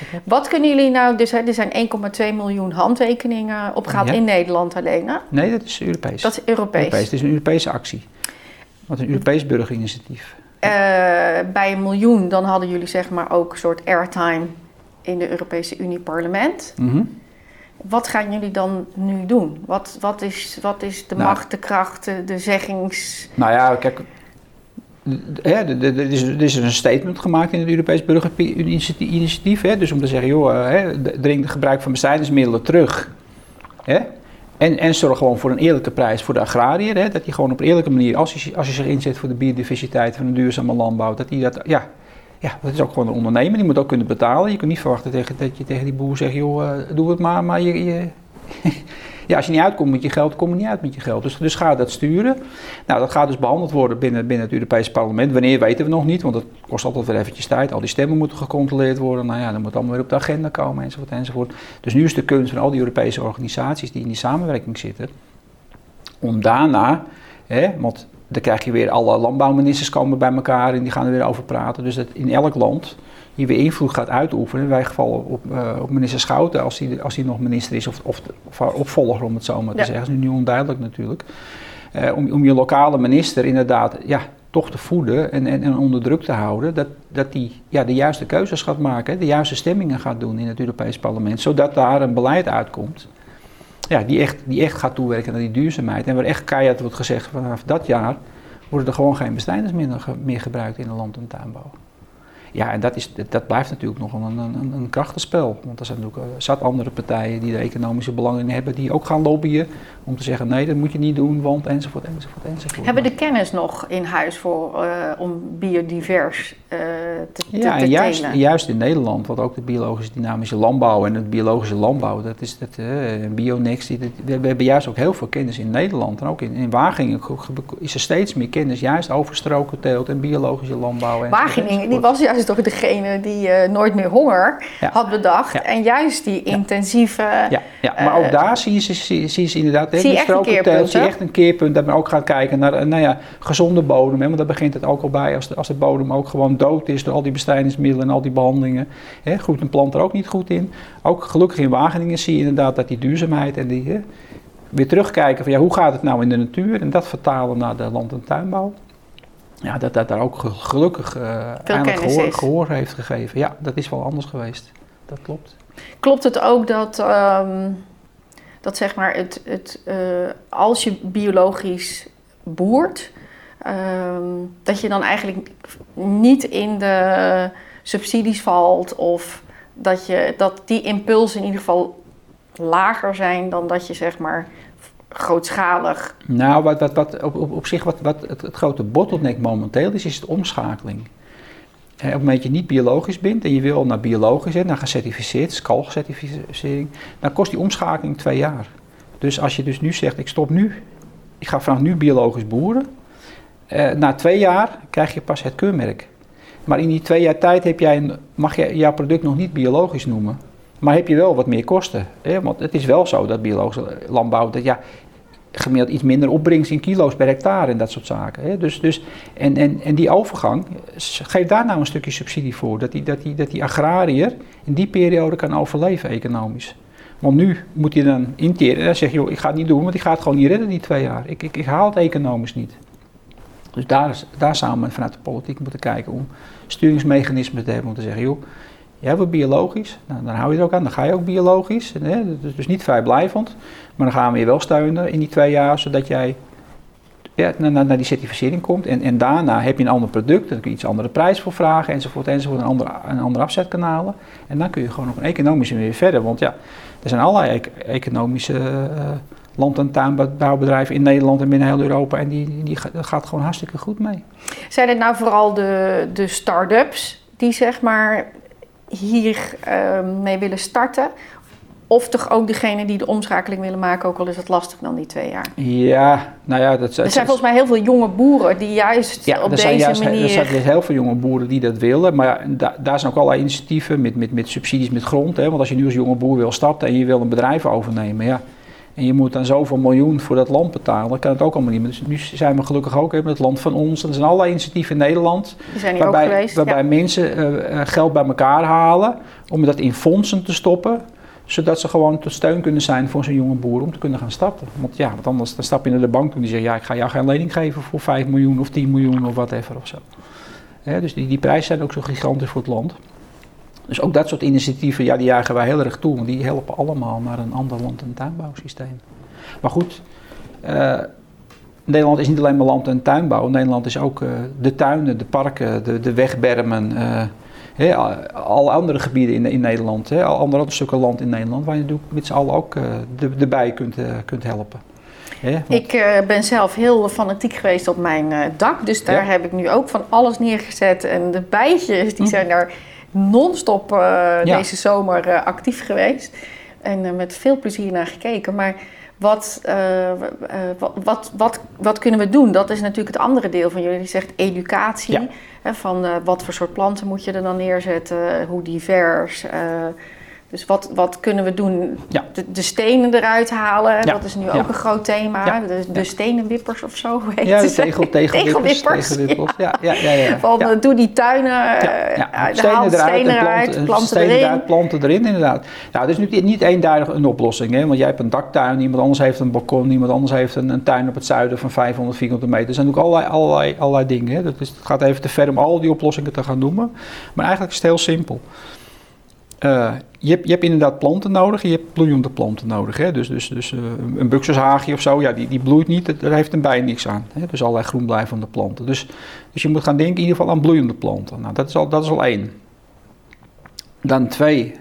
[SPEAKER 1] Okay. Wat kunnen jullie nou, dus er zijn 1,2 miljoen handtekeningen opgehaald ja. in Nederland alleen hè?
[SPEAKER 2] Nee, dat is Europees.
[SPEAKER 1] Dat is Europees.
[SPEAKER 2] Europees. Het is een Europese actie. Wat een Europees burgerinitiatief.
[SPEAKER 1] Uh, bij een miljoen, dan hadden jullie zeg maar ook een soort airtime in de Europese Unie parlement.
[SPEAKER 2] Mm -hmm.
[SPEAKER 1] wat gaan jullie dan nu doen? Wat, wat, is, wat is de
[SPEAKER 2] Nou.
[SPEAKER 1] macht, de kracht, de, de zeggings...
[SPEAKER 2] Nou ja, kijk, hè, er- is, is een statement gemaakt in het Europees Burgerinitiatief. Hè, dus om te zeggen, joh, eh, hè, dring het gebruik van bestrijdingsmiddelen terug. Hè, en, en zorg gewoon voor een eerlijke prijs voor de agrariër. Hè, dat hij gewoon op een eerlijke manier, als hij, als hij zich inzet voor de biodiversiteit van een duurzame landbouw, dat hij dat, ja, ja, dat is ook gewoon een ondernemer. Die moet ook kunnen betalen. Je kunt niet verwachten tegen, dat je tegen die boer zegt, joh, eh, doe het maar, maar je... je ja, als je niet uitkomt met je geld, kom je niet uit met je geld. Dus, dus ga dat sturen. Nou, dat gaat dus behandeld worden binnen, binnen het Europese parlement. Wanneer weten we nog niet, want dat kost altijd weer eventjes tijd. Al die stemmen moeten gecontroleerd worden. Nou ja, dan moet allemaal weer op de agenda komen enzovoort enzovoort. Dus nu is de kunst van al die Europese organisaties die in die samenwerking zitten, om daarna, hè, want dan krijg je weer alle landbouwministers komen bij elkaar en die gaan er weer over praten. Dus dat in elk land je weer invloed gaat uitoefenen. In wij gevallen op, eh, op minister Schouten, als hij als die nog minister is, of, of, of haar opvolger om het zo maar te
[SPEAKER 1] Ja.
[SPEAKER 2] zeggen. Dat is nu onduidelijk natuurlijk. Eh, om, om je lokale minister inderdaad ja, toch te voeden en, en, en onder druk te houden. Dat, dat die ja, de juiste keuzes gaat maken, de juiste stemmingen gaat doen in het Europees parlement. Zodat daar een beleid uitkomt ja, die, echt, die echt gaat toewerken naar die duurzaamheid. En waar echt keihard wordt gezegd vanaf dat jaar worden er gewoon geen bestrijdingsmiddelen ge- meer gebruikt in de land- en tuinbouw. Ja, en dat, is, dat blijft natuurlijk nog een, een, een krachtenspel. Want er zijn natuurlijk eh, zat andere partijen die er economische belangen in hebben, die ook gaan lobbyen om te zeggen nee, dat moet je niet doen, want enzovoort, enzovoort, enzovoort.
[SPEAKER 1] Hebben de kennis nog in huis voor, eh, om biodivers eh, te, te,
[SPEAKER 2] Ja,
[SPEAKER 1] te
[SPEAKER 2] en juist,
[SPEAKER 1] telen?
[SPEAKER 2] juist in Nederland, want ook de biologische dynamische landbouw en het biologische landbouw, dat is dat, eh Bionex, die, we, we hebben juist ook heel veel kennis in Nederland. En ook in, in ge- is er steeds meer kennis, juist over strokenteelt en biologische landbouw. enzovoort,
[SPEAKER 1] Wageningen, die was juist toch degene die eh, nooit meer honger
[SPEAKER 2] Ja.
[SPEAKER 1] had bedacht.
[SPEAKER 2] Ja.
[SPEAKER 1] En juist die intensieve...
[SPEAKER 2] Ja, ja, maar ook
[SPEAKER 1] Eh,
[SPEAKER 2] daar zie je, zie, zie, zie je inderdaad,
[SPEAKER 1] zie je echt een keerpunt,
[SPEAKER 2] zie je echt een keerpunt. Dat men ook gaat kijken naar eh, nou ja, gezonde bodem. Hè, want daar begint het ook al bij als de, als de bodem ook gewoon dood is door al die bestrijdingsmiddelen en al die behandelingen. Hè, groeit een plant er ook niet goed in. Ook gelukkig in Wageningen zie je inderdaad dat die duurzaamheid en die... hè, weer terugkijken van ja, hoe gaat het nou in de natuur en dat vertalen naar de land- en tuinbouw. Ja, dat dat daar ook ge- gelukkig eh eindelijk gehoor heeft gegeven. Ja, dat is wel anders geweest. Dat klopt.
[SPEAKER 1] Klopt het ook dat, ehm, dat zeg maar het, het, eh, als je biologisch boert, ehm, dat je dan eigenlijk niet in de subsidies valt of dat, je, dat die impulsen in ieder geval lager zijn dan dat je zeg maar grootschalig.
[SPEAKER 2] Nou, wat, wat, wat op, op, op zich wat, wat het, het grote bottleneck momenteel is, is de omschakeling. Op het moment dat je niet biologisch bent en je wil naar biologisch, hè, naar gecertificeerd, SCAL-certificering, dan kost die omschakeling twee jaar. Dus als je dus nu zegt, ik stop nu, ik ga vanaf nu biologisch boeren, eh, na twee jaar krijg je pas het keurmerk. Maar in die twee jaar tijd heb jij mag je jouw product nog niet biologisch noemen. Maar heb je wel wat meer kosten. Want het is wel zo dat biologische landbouw, dat ja, gemiddeld iets minder opbrengst in kilo's per hectare en dat soort zaken. Dus, dus, en, en, en die overgang, geef daar nou een stukje subsidie voor. Dat die, dat, die, dat die agrariër in die periode kan overleven economisch. Want nu moet hij dan interen en dan zeg je, joh, ik ga het niet doen, want ik ga het gewoon niet redden die twee jaar. Ik, ik, ik haal het economisch niet. Dus daar, daar samen vanuit de politiek moeten kijken om sturingsmechanismen te hebben om te zeggen, joh, jij wil biologisch, nou, dan hou je er ook aan, dan ga je ook biologisch. Dus, niet vrijblijvend, maar dan gaan we je wel steunen in die twee jaar, zodat jij naar, naar, die certificering komt. En, en daarna heb je een ander product, dan kun je iets andere prijs voor vragen, enzovoort, enzovoort, een andere, een andere afzetkanalen. En dan kun je gewoon op een economische manier verder. Want ja, er zijn allerlei ec- economische eh, land- en tuinbouwbedrijven in Nederland en binnen heel Europa. En die, die, gaat gewoon hartstikke goed mee.
[SPEAKER 1] Zijn het nou vooral de, de start-ups die zeg maar hier ehm, mee willen starten? Of toch ook degene die de omschakeling willen maken, ook al is het lastig dan die twee jaar?
[SPEAKER 2] Ja, nou ja, dat
[SPEAKER 1] Er zijn volgens mij heel veel jonge boeren die juist
[SPEAKER 2] Ja,
[SPEAKER 1] op
[SPEAKER 2] er zijn
[SPEAKER 1] deze
[SPEAKER 2] juist er
[SPEAKER 1] manier...
[SPEAKER 2] zijn dus heel veel jonge boeren die dat willen. Maar ja, da- daar zijn ook allerlei initiatieven met, met, met subsidies met grond. Hè. Want als je nu als jonge boer wil starten en je wil een bedrijf overnemen, ja, en je moet dan zoveel miljoen voor dat land betalen, kan het ook allemaal niet. meer. Dus nu zijn we gelukkig ook met het land van ons. En er zijn allerlei initiatieven in Nederland
[SPEAKER 1] zijn
[SPEAKER 2] waarbij,
[SPEAKER 1] geweest.
[SPEAKER 2] waarbij
[SPEAKER 1] ja.
[SPEAKER 2] mensen eh, eh, geld bij elkaar halen om dat in fondsen te stoppen zodat ze gewoon tot steun kunnen zijn voor zo'n jonge boer om te kunnen gaan starten. Want ja, want anders dan stap je naar de bank en die zegt ja, ik ga jou geen lening geven voor 5 miljoen of 10 miljoen of whatever of zo. Dus die, die prijzen zijn ook zo gigantisch voor het land. Dus ook dat soort initiatieven, ja, die jagen wij heel erg toe, want die helpen allemaal naar een ander land- en tuinbouwsysteem. Maar goed, uh, Nederland is niet alleen maar land- en tuinbouw. Nederland is ook uh, de tuinen, de parken, de, de wegbermen. Uh, alle andere gebieden in, in Nederland, he, al andere stukken land in Nederland, waar je met z'n allen ook de, de bij kunt, kunt helpen.
[SPEAKER 1] Ik ben zelf heel fanatiek geweest op mijn dak, dus daar heb ik nu ook van alles neergezet. En de bijtjes, die hm. zijn daar non-stop deze zomer actief geweest. En met veel plezier naar gekeken. Maar wat, uh, wat, wat, wat, wat, kunnen we doen? Dat is natuurlijk het andere deel van jullie. Die zegt educatie. Hè, van uh, wat voor soort planten moet je er dan neerzetten? Hoe divers? Dus wat, wat kunnen we doen? Ja. De, de, stenen eruit halen, dat is nu ook een groot thema. De, de stenenwippers of zo, heet
[SPEAKER 2] ja, de tegel, tegelwippers. tegelwippers. Ja. Ja, ja, ja,
[SPEAKER 1] Van, uh, doe die tuinen, stenen eruit, stenen eruit planten, planten stenen erin. Eruit,
[SPEAKER 2] planten erin, inderdaad. Nou, het is niet, niet eenduidig een oplossing, hè? want jij hebt een daktuin, iemand anders heeft een balkon, iemand anders heeft een, een tuin op het zuiden van 500 vierkante meter. Er zijn ook allerlei, allerlei, allerlei dingen. Hè? Dat is, het gaat even te ver om al die oplossingen te gaan noemen. Maar eigenlijk is het heel simpel. Uh, je, hebt, je inderdaad planten nodig, je hebt bloeiende planten nodig. Hè? Dus, dus, dus uh, een buxushaagje of zo, ja, die, die bloeit niet, daar heeft een bij niks aan. Hè? Dus allerlei groenblijvende planten. Dus, dus je moet gaan denken in ieder geval aan bloeiende planten. Nou, dat is al, dat is al één. Dan twee,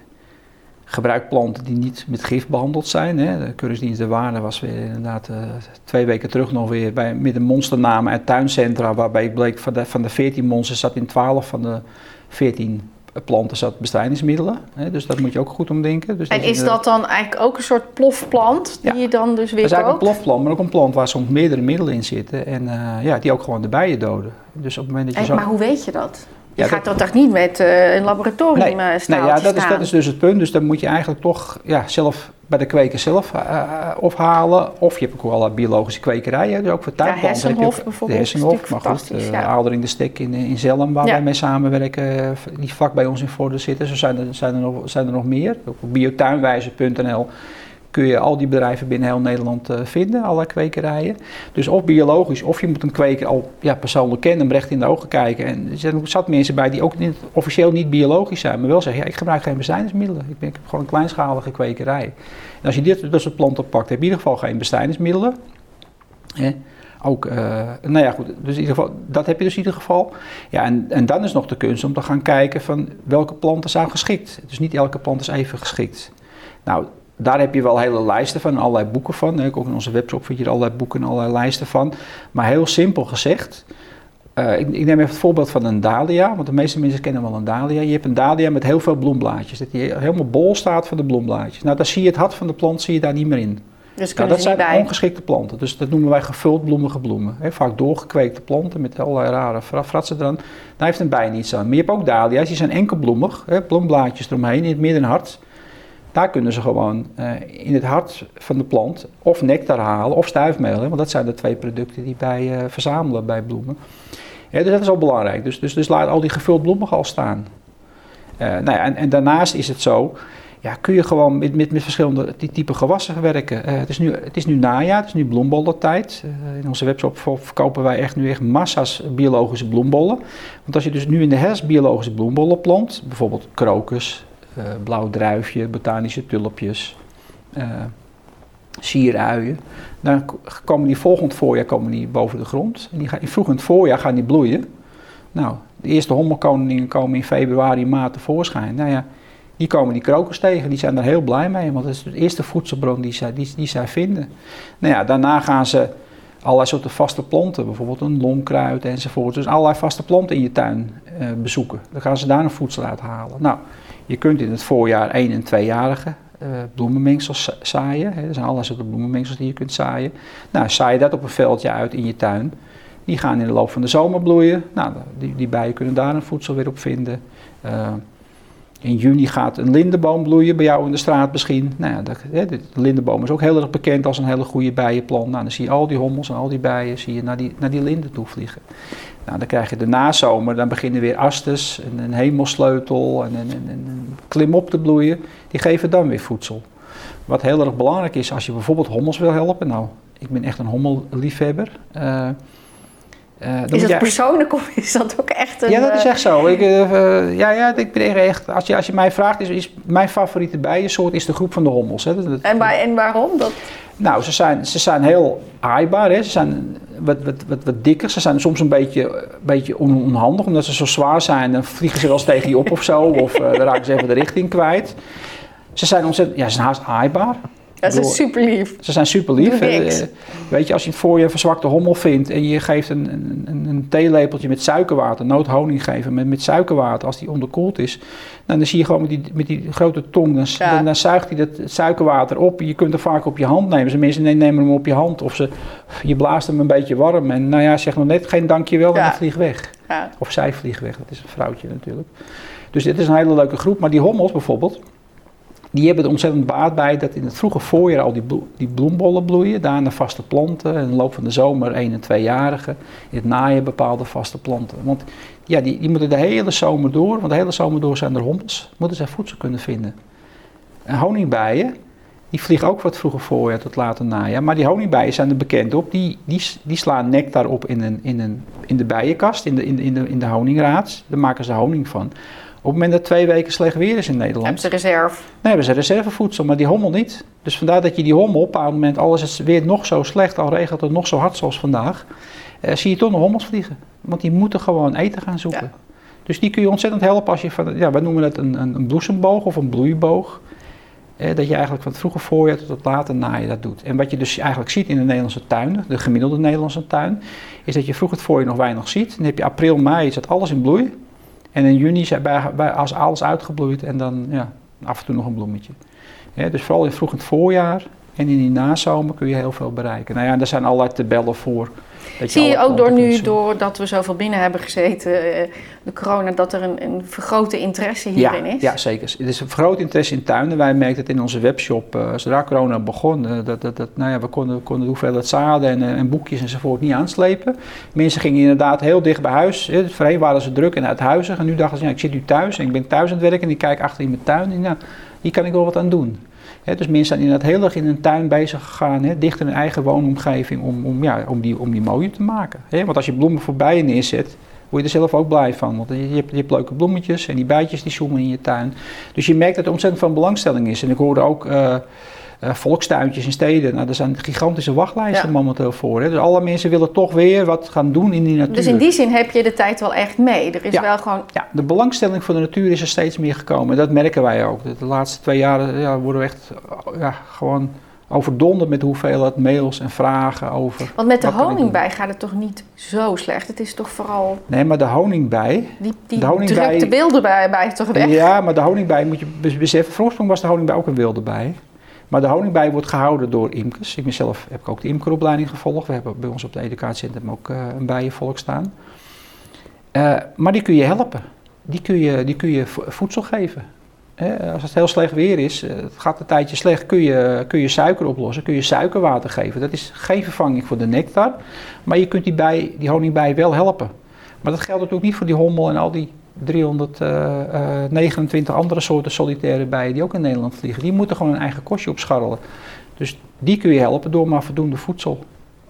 [SPEAKER 2] gebruik planten die niet met gif behandeld zijn. Hè. De Keuringsdienst de Waarde was weer inderdaad uh, twee weken terug nog weer bij, met een monsternamen uit tuincentra, waarbij bleek van de, van de 14 monsters zat in 12 van de 14 planten zat bestrijdingsmiddelen. Hè, dus dat moet je ook goed omdenken. Dus
[SPEAKER 1] en is dat dan eigenlijk ook een soort plofplant die je dan dus weer
[SPEAKER 2] Dat is eigenlijk een plofplant, maar ook een plant waar soms meerdere middelen in zitten. En uh, ja, die ook gewoon de bijen doden. Dus op het moment dat je
[SPEAKER 1] zo... Maar hoe weet je dat? Je gaat dat toch niet met uh, een laboratorium nee, nee, ja,
[SPEAKER 2] dat is, dat is dus het punt. Dus dan moet je eigenlijk toch ja, zelf bij de kweker zelf uh, ophalen. Of je hebt ook wel biologische kwekerijen, dus ook voor tuinplanten. Ja,
[SPEAKER 1] Hessenhof bijvoorbeeld.
[SPEAKER 2] De Hessenhof, maar goed. Uh, ja. in de Stek in, in Zelm, waar wij mee samenwerken, die vlak bij ons in Vorden zitten. Zo zijn er, zijn er, nog, zijn er nog meer. Op biotuinwijze.nl kun je al die bedrijven binnen heel Nederland uh, vinden, alle kwekerijen. Dus of biologisch, of je moet een kweker al ja, persoonlijk kennen, hem recht in de ogen kijken. En er zijn ook zat mensen bij die ook niet, officieel niet biologisch zijn, maar wel zeggen, ja, ik gebruik geen bestrijdingsmiddelen. Ik, ik heb gewoon een kleinschalige kwekerij. En als je dit, soort planten pakt, heb je in ieder geval geen bestrijdingsmiddelen. Hè? ook, uh, nou ja, goed, dus in ieder geval, dat heb je dus in ieder geval. Ja, en, en dan is nog de kunst om te gaan kijken van welke planten zijn geschikt. Dus niet elke plant is even geschikt. Nou, daar heb je wel hele lijsten van, allerlei boeken van. Ook in onze webshop vind je er allerlei boeken en allerlei lijsten van. Maar heel simpel gezegd, uh, ik, ik, neem even het voorbeeld van een dahlia, want de meeste mensen kennen wel een dahlia. Je hebt een dahlia met heel veel bloemblaadjes, dat die helemaal bol staat van de bloemblaadjes. Nou, dan zie je het hart van de plant zie je daar niet meer in.
[SPEAKER 1] Dus
[SPEAKER 2] nou, dat zijn bij. ongeschikte planten, dus dat noemen wij gevuld bloemige bloemen. He, vaak doorgekweekte planten met allerlei rare fratsen eran. Daar heeft een bij niets aan. Maar je hebt ook dahlia's, die zijn enkelbloemig, he, bloemblaadjes eromheen in het midden hart. Daar kunnen ze gewoon uh, in het hart van de plant of nectar halen of stuifmeel. Want dat zijn de twee producten die wij uh, verzamelen bij bloemen. Dus dat is al belangrijk. Dus, dus, dus laat al die gevuld bloemen al staan. Uh, nou ja, en, en, daarnaast is het zo, ja, kun je gewoon met, met, met verschillende type gewassen werken. het, is nu, het is nu najaar, het is nu bloembollentijd. in onze webshop verkopen wij echt nu echt massa's biologische bloembollen. Want als je dus nu in de herfst biologische bloembollen plant, bijvoorbeeld krokus, uh, blauw druifje, botanische tulpjes, uh, sieruien. Dan komen die volgend voorjaar komen die boven de grond. En die gaan, vroeg in het voorjaar gaan die bloeien. Nou, de eerste hommelkoningen komen in februari, maart tevoorschijn. Nou ja, die komen die krokers tegen, die zijn er heel blij mee, want dat is de eerste voedselbron die zij, die, die zij vinden. Nou ja, daarna gaan ze allerlei soorten vaste planten, bijvoorbeeld een longkruid enzovoort. Dus allerlei vaste planten in je tuin uh, bezoeken. Dan gaan ze daar een voedsel uit halen. Nou, je kunt in het voorjaar 1 en 2-jarige uh, bloemenmengsels zaaien. Er zijn allerlei soorten bloemenmengsels die je kunt zaaien. Nou, zaai je dat op een veldje uit in je tuin. Die gaan in de loop van de zomer bloeien. Nou, die, die bijen kunnen daar een voedsel weer op vinden. Uh, in juni gaat een lindenboom bloeien, bij jou in de straat misschien. Nou ja, de, de, lindenboom is ook heel erg bekend als een hele goede bijenplant. Nou, dan zie je al die hommels en al die bijen zie je naar die, naar die linden toe vliegen. Nou, dan krijg je de nazomer, dan beginnen weer astes, en een hemelsleutel en een, klimop te bloeien. Die geven dan weer voedsel. Wat heel erg belangrijk is als je bijvoorbeeld hommels wil helpen. Nou, ik ben echt een hommelliefhebber. Uh,
[SPEAKER 1] Uh, is dat persoonlijk of is dat ook echt een...
[SPEAKER 2] Ja, dat is echt zo. Ik, uh, ja, ja, ik ben echt... Als je, als je mij vraagt, is, is mijn favoriete bijensoort is de groep van de hommels. Hè. Dat,
[SPEAKER 1] en, waar, en waarom? Dat...
[SPEAKER 2] Nou, ze zijn, ze zijn heel aaibaar. Hè. Ze zijn wat, wat, wat, wat dikker. Ze zijn soms een beetje, beetje onhandig. Omdat ze zo zwaar zijn, dan vliegen ze wel eens tegen je op of zo. Of uh, dan raken ze even de richting kwijt. Ze zijn ontzettend... Ja, ze zijn haast aaibaar.
[SPEAKER 1] Ja, ze zijn super lief.
[SPEAKER 2] Ze zijn super lief. Weet je, als je voor je verzwakte hommel vindt en je geeft een, een, een theelepeltje met suikerwater, noodhoning geven met, met suikerwater, als die onderkoeld is, nou, dan zie je gewoon met die, met die grote tong, dan, dan, zuigt hij dat suikerwater op. Je kunt hem vaak op je hand nemen. Ze mensen nemen hem op je hand of ze, je blaast hem een beetje warm en nou ja, zeg nog net geen dankjewel en dan vliegt weg. Ja. Of zij vliegt weg, dat is een vrouwtje natuurlijk. Dus dit is een hele leuke groep, maar die hommels bijvoorbeeld, die hebben er ontzettend baat bij dat in het vroege voorjaar al die, die bloembollen bloeien. Daarna vaste planten. In de loop van de zomer één en tweejarigen. In het najaar bepaalde vaste planten. Want ja, die, die moeten de hele zomer door, want de hele zomer door zijn er hommels. Moeten ze voedsel kunnen vinden. En honingbijen, die vliegen ook wat vroeger voorjaar tot later najaar. Maar die honingbijen zijn er bekend op. Die, die, die slaan nectar op in, een, in, een, in de bijenkast, in de, in, de, in, de, in de honingraad. Daar maken ze honing van. Op het moment dat twee weken slecht weer is in Nederland.
[SPEAKER 1] Hebben ze reserve?
[SPEAKER 2] Nee, hebben ze reservevoedsel, maar die hommel niet. Dus vandaar dat je die hommel op een bepaald moment, alles is het weer nog zo slecht, al regelt het nog zo hard zoals vandaag, eh, zie je toch nog hommels vliegen. Want die moeten gewoon eten gaan zoeken. Dus die kun je ontzettend helpen als je van, ja, we noemen het een, een, een bloesemboog of een bloeiboog. Eh, dat je eigenlijk van het vroege voorjaar tot het late najaar dat doet. En wat je dus eigenlijk ziet in de Nederlandse tuinen, de gemiddelde Nederlandse tuin, is dat je vroeg het voorjaar nog weinig ziet. Dan heb je april, mei, is dat alles in bloei. En in juni zijn bij, als alles uitgebloeid en dan ja, af en toe nog een bloemetje. dus vooral in vroeg het voorjaar en in die nazomer kun je heel veel bereiken. Nou ja, er zijn allerlei tabellen voor.
[SPEAKER 1] Zie je, ook door nu, doordat we zoveel binnen hebben gezeten, eh, de corona, dat er een, een vergrote interesse hierin
[SPEAKER 2] is? Ja, zeker. Het is een vergroot interesse in tuinen. Wij merkten het in onze webshop, uh, zodra corona begon, uh, dat, dat, dat, nou ja, we konden, konden de hoeveelheid zaden en, en boekjes enzovoort niet aanslepen. Mensen gingen inderdaad heel dicht bij huis. Hè. Voorheen waren ze druk en uithuizig en nu dachten ze, ja, ik zit nu thuis en ik ben thuis aan het werken en ik kijk achter in mijn tuin en nou, hier kan ik wel wat aan doen dus mensen zijn inderdaad heel erg in een tuin bezig gegaan, he, dicht in hun eigen woonomgeving, om, om, ja, om, die, om die mooier te maken. want als je bloemen voor bijen neerzet, word je er zelf ook blij van. Want je hebt, je hebt leuke bloemetjes en die bijtjes die zoemen in je tuin. Dus je merkt dat er ontzettend van belangstelling is. En ik hoorde ook... Uh, uh, volkstuintjes in steden. Nou, er zijn gigantische wachtlijsten momenteel voor. Hè. Dus alle mensen willen toch weer wat gaan doen in die natuur.
[SPEAKER 1] Dus in die zin heb je de tijd wel echt mee. Er is wel gewoon...
[SPEAKER 2] Ja, de belangstelling voor de natuur is er steeds meer gekomen. En dat merken wij ook. De laatste twee jaren ja, worden we echt ja, gewoon overdonderd met hoeveelheid mails en vragen over.
[SPEAKER 1] Want met de honingbij gaat het toch niet zo slecht? Het is toch vooral.
[SPEAKER 2] Nee, maar de honingbij.
[SPEAKER 1] Die, die de honingbij, drukt de beelden bij, bij toch weg?
[SPEAKER 2] Ja, maar de honingbij moet je beseffen. Voorsprong was de honingbij ook een wilde bij. Maar de honingbij wordt gehouden door imkers. Ik mezelf heb ik ook de imkeropleiding gevolgd. We hebben bij ons op de educatiecentrum ook uh, een bijenvolk staan. Uh, maar die kun je helpen. Die kun je, die kun je voedsel geven. als het heel slecht weer is, eh, het gaat een tijdje slecht, kun je, kun je suiker oplossen, kun je suikerwater geven. Dat is geen vervanging voor de nectar, maar je kunt die, bij, die honingbij wel helpen. Maar dat geldt natuurlijk niet voor die hommel en al die 329 eh, eh, andere soorten solitaire bijen die ook in Nederland vliegen. Die moeten gewoon een eigen kostje opscharrelen. Dus die kun je helpen door maar voldoende voedsel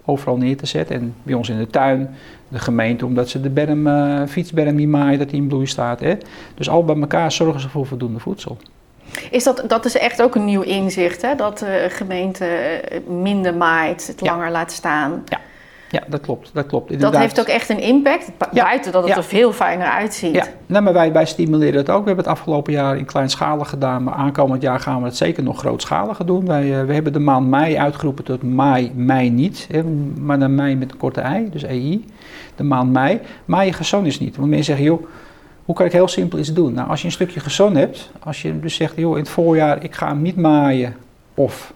[SPEAKER 2] overal neer te zetten. En bij ons in de tuin, de gemeente, omdat ze de berm, uh, fietsberm niet maaien, dat die in bloei staat. Hè. Dus al bij elkaar zorgen ze voor voldoende voedsel.
[SPEAKER 1] Is dat, dat is echt ook een nieuw inzicht, hè? dat de gemeente minder maait, het langer laat staan.
[SPEAKER 2] Ja. Ja, dat klopt. Dat, klopt.
[SPEAKER 1] dat heeft ook echt een impact, buiten dat het er veel fijner uitziet.
[SPEAKER 2] Ja, nee, maar wij, wij stimuleren het ook. We hebben het afgelopen jaar in kleinschalig gedaan, maar aankomend jaar gaan we het zeker nog grootschalig doen. Wij, uh, we hebben de maand mei uitgeroepen tot mei, mei niet, hè, maar dan mei met een korte ei, dus EI. De maand mei. Mei gezond is niet, want mensen zeggen, joh, hoe kan ik heel simpel iets doen? Nou, als je een stukje gezond hebt, als je dus zegt, joh, in het voorjaar, ik ga hem niet maaien of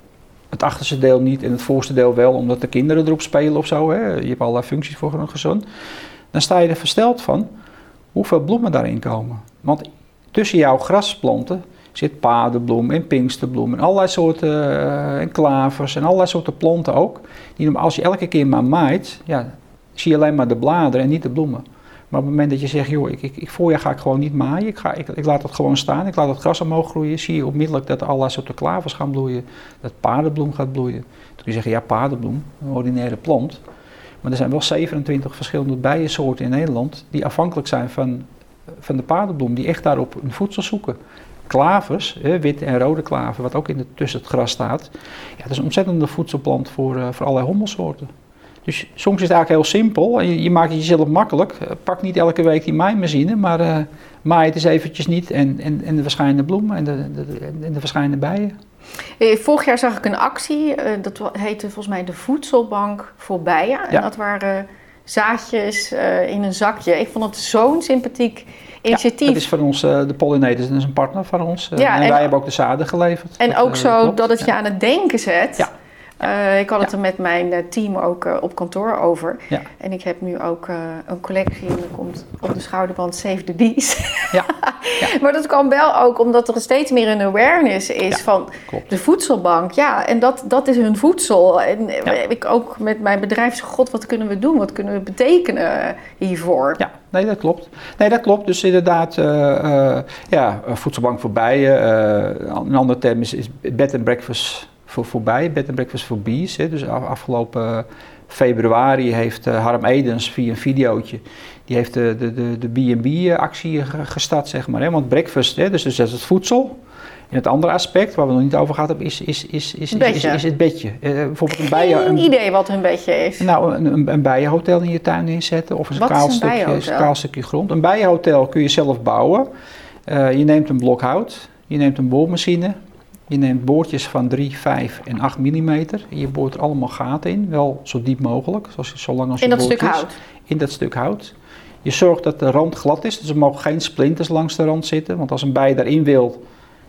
[SPEAKER 2] het achterste deel niet en het voorste deel wel, omdat de kinderen erop spelen of zo. Hè. Je hebt allerlei functies voor een gezond. Dan sta je er versteld van hoeveel bloemen daarin komen. Want tussen jouw grasplanten zit paardenbloem en pinksterbloem en allerlei soorten uh, en klavers en allerlei soorten planten ook. Die als je elke keer maar maait, ja, zie je alleen maar de bladeren en niet de bloemen. Maar op het moment dat je zegt, joh, ik, ik, ik voorjaar ga ik gewoon niet maaien, ik, ga, ik, ik laat het gewoon staan, ik laat het gras omhoog groeien, zie je onmiddellijk dat allerlei soorten klavers gaan bloeien, dat paardenbloem gaat bloeien. Toen kun je zeggen, ja, paardenbloem, een ordinaire plant. Maar er zijn wel 27 verschillende bijensoorten in Nederland die afhankelijk zijn van, van de paardenbloem, die echt daarop een voedsel zoeken. Klavers, hè, witte en rode klaver, wat ook in de, tussen het gras staat, ja, dat is een ontzettende voedselplant voor, uh, voor allerlei hommelsoorten. Dus soms is het eigenlijk heel simpel. Je, je maakt het jezelf makkelijk. Uh, pak niet elke week die maaimachine, maar uh, maai het eens eventjes niet. En, en, en de verschijnende bloemen en de, de, de, en de verschijnende bijen.
[SPEAKER 1] Vorig jaar zag ik een actie, dat heette volgens mij de Voedselbank voor Bijen. En dat waren zaadjes in een zakje. Ik vond het zo'n sympathiek initiatief. Ja,
[SPEAKER 2] dat is van ons, de Pollinators, dat is een partner van ons. Ja, en, en, wij hebben ook de zaden geleverd.
[SPEAKER 1] En ook zo dat het je aan het denken zet. Ja. Uh, ik had het er met mijn uh, team ook uh, op kantoor over. En ik heb nu ook een collectie en er komt op de schouderband Save the Bees. Ja. maar dat kwam wel ook omdat er steeds meer een awareness is van Klopt. de voedselbank. Ja, en dat, dat is hun voedsel. En ik ook met mijn bedrijf zeg, god, wat kunnen we doen? Wat kunnen we betekenen hiervoor?
[SPEAKER 2] Ja, nee, dat klopt. Nee, dat klopt. Dus inderdaad, ja, voedselbank voor bijen. een andere term is, is bed and breakfast voor, voorbij, Bed and Breakfast for Bees. Hè. Dus afgelopen februari heeft uh, Harm Edens via een videootje, die heeft de, de, de, de B&B-actie gestart, zeg maar. Hè. Want breakfast, hè, dus, dus dat is het voedsel. En het andere aspect, waar we nog niet over gehad hebben, is, is, is, is, is, is, het bedje. Uh,
[SPEAKER 1] bijvoorbeeld een bijen, een idee wat hun bedje is.
[SPEAKER 2] Nou, een, een, een bijenhotel in je tuin inzetten of een, kaal, stukje, een kaal stukje grond. Een bijenhotel kun je zelf bouwen. Uh, je neemt een blok hout, je neemt een boormachine, je neemt boortjes van 3, 5 en 8 mm. En je boort er allemaal gaten in, wel zo diep mogelijk, zoals, zolang als
[SPEAKER 1] In dat stuk hout?
[SPEAKER 2] In dat stuk hout. Je zorgt dat de rand glad is, dus er mogen geen splinters langs de rand zitten. Want als een bij daarin wil,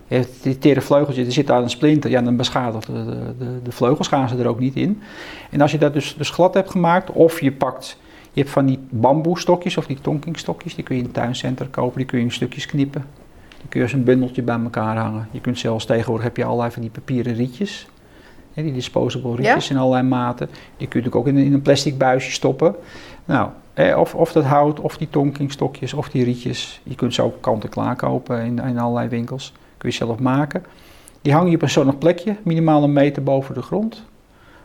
[SPEAKER 2] heeft die tere vleugeltje, er zit daar een splinter, ja, dan beschadigt de, de, de, vleugels, gaan ze er ook niet in. En als je dat dus, dus glad hebt gemaakt, of je pakt, je hebt van die bamboestokjes of die tonkingstokjes, die kun je in het tuincentrum kopen, die kun je in stukjes knippen. Dan kun je als een bundeltje bij elkaar hangen. Je kunt zelfs tegenwoordig heb je allerlei van die papieren rietjes. Hè, die disposable rietjes in allerlei maten. Die kun je natuurlijk ook in, in een plastic buisje stoppen. Nou, of, of dat hout, of die tonkingstokjes, of die rietjes. Je kunt ze ook kant-en-klaar kopen in, in allerlei winkels. Kun je zelf maken. Die hang je op een zonnig plekje, minimaal een meter boven de grond.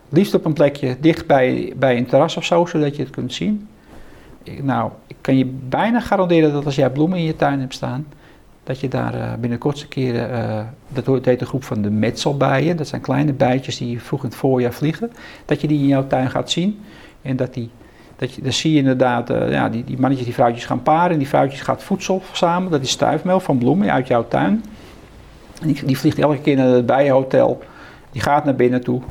[SPEAKER 2] Liefst op een plekje dicht bij, bij een terras of zo, zodat je het kunt zien. Nou, ik kan je bijna garanderen dat als jij bloemen in je tuin hebt staan, dat je daar uh, binnen kortste keren, uh, dat heet de groep van de metselbijen, dat zijn kleine bijtjes die vroeg in het voorjaar vliegen, dat je die in jouw tuin gaat zien. En dat die, dat je, dan zie je inderdaad, uh, ja, die, die mannetjes die vrouwtjes gaan paren en die vrouwtjes gaat voedsel verzamelen, dat is stuifmeel van bloemen uit jouw tuin. En die, die vliegt elke keer naar het bijenhotel, die gaat naar binnen toe,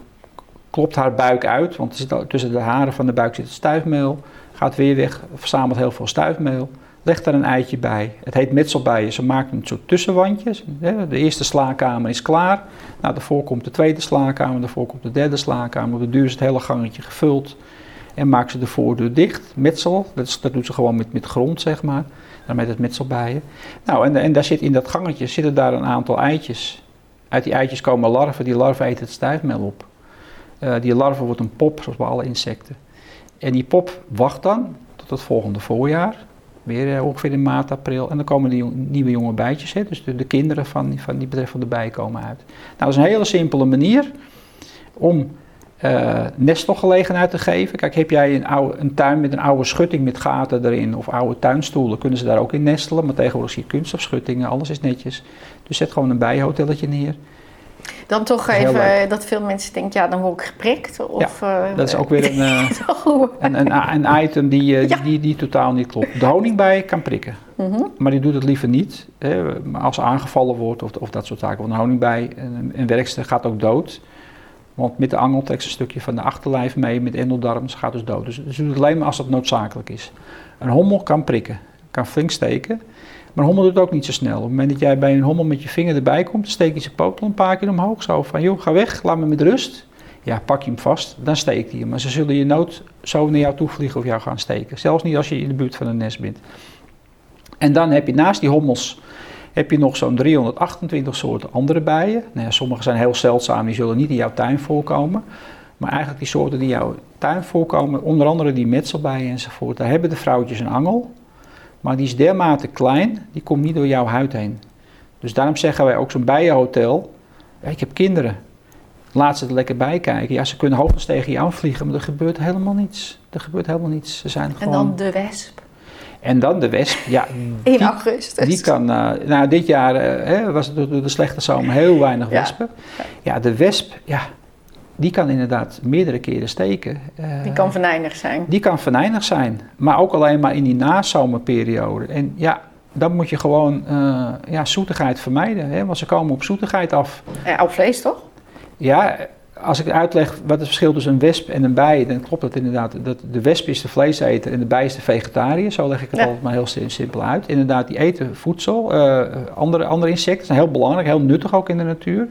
[SPEAKER 2] klopt haar buik uit, want tussen de haren van de buik zit stuifmeel, gaat weer weg, verzamelt heel veel stuifmeel. Leg daar een eitje bij. Het heet metselbijen. Ze maken een soort tussenwandjes. De eerste slaapkamer is klaar. Nou, daarvoor komt de tweede slaapkamer. Daarvoor komt de derde slaapkamer. Op de duur is het hele gangetje gevuld. En maakt ze de voordeur dicht. Metsel. Dat, is, doet ze gewoon met, met grond, zeg maar. Dan met het metselbijen. Nou, en, en daar zit in dat gangetje zitten daar een aantal eitjes. Uit die eitjes komen larven. Die larven eten het stuifmeel op. Uh, die larve wordt een pop, zoals bij alle insecten. En die pop wacht dan tot het volgende voorjaar. Weer eh, ongeveer in maart, april. En dan komen die nieuwe jonge bijtjes, hè, dus de, de, kinderen van, van die betreffende bij komen uit. Nou, dat is een hele simpele manier om uh, nestelgelegenheid te geven. Kijk, heb jij een, oude, een tuin met een oude schutting met gaten erin of oude tuinstoelen, kunnen ze daar ook in nestelen. Maar tegenwoordig zie je kunststofschuttingen, alles is netjes. Dus zet gewoon een bijhotelletje neer.
[SPEAKER 1] Dan toch even dat veel mensen denken, ja, dan word ik geprikt. Of,
[SPEAKER 2] ja, dat is ook weer een, uh, een, een, een, item die, uh, die, die, totaal niet klopt. De honingbij kan prikken, mm -hmm. maar die doet het liever niet. Hè, als aangevallen wordt of, of dat soort zaken. Want een honingbij, een, een werkster, gaat ook dood. Want met de angel trekt ze een stukje van de achterlijf mee met endeldarm, ze gaat dus dood. Dus, dus doet het alleen maar als dat noodzakelijk is. Een hommel kan prikken, kan flink steken. Maar een hommel doet ook niet zo snel. Op het moment dat jij bij een hommel met je vinger erbij komt, steek je zijn poot een paar keer omhoog. Zo van, joh, ga weg, laat me met rust. Ja, pak je hem vast, dan steekt hij hem. Maar ze zullen je nood zo naar jou toe vliegen of jou gaan steken. Zelfs niet als je in de buurt van een nest bent. En dan heb je naast die hommels heb je nog zo'n 328 soorten andere bijen. Nou ja, sommige zijn heel zeldzaam, die zullen niet in jouw tuin voorkomen. Maar eigenlijk die soorten die in jouw tuin voorkomen, onder andere die metselbijen enzovoort, daar hebben de vrouwtjes een angel. Maar die is dermate klein, die komt niet door jouw huid heen. Dus daarom zeggen wij ook zo'n bijenhotel. ik heb kinderen. laat ze er lekker bij kijken. Ja, ze kunnen hoogstens tegen je aanvliegen, maar er gebeurt helemaal niets. Er gebeurt helemaal niets. Ze zijn
[SPEAKER 1] En
[SPEAKER 2] gewoon...
[SPEAKER 1] dan de wesp
[SPEAKER 2] En dan de wesp, ja,
[SPEAKER 1] in
[SPEAKER 2] die,
[SPEAKER 1] augustus.
[SPEAKER 2] die kan, eh, nou dit jaar eh, was het door de slechte zomer heel weinig
[SPEAKER 1] Ja.
[SPEAKER 2] wespen. Ja, de wesp, ja, die kan inderdaad meerdere keren steken. Eh,
[SPEAKER 1] Die kan venijnig zijn.
[SPEAKER 2] die kan venijnig zijn, maar ook alleen maar in die nazomerperiode. En ja, dan moet je gewoon eh, ja, zoetigheid vermijden, hè, want ze komen op zoetigheid af.
[SPEAKER 1] Ja, op vlees toch?
[SPEAKER 2] Ja, als ik uitleg wat het verschil tussen een wesp en een bij, dan klopt het inderdaad. Dat de wesp is de vleeseter en de bij is de vegetariër. Zo leg ik het
[SPEAKER 1] Ja.
[SPEAKER 2] altijd maar heel sim- simpel uit. Inderdaad, die eten voedsel. eh, andere, andere insecten zijn heel belangrijk, heel nuttig ook in de natuur.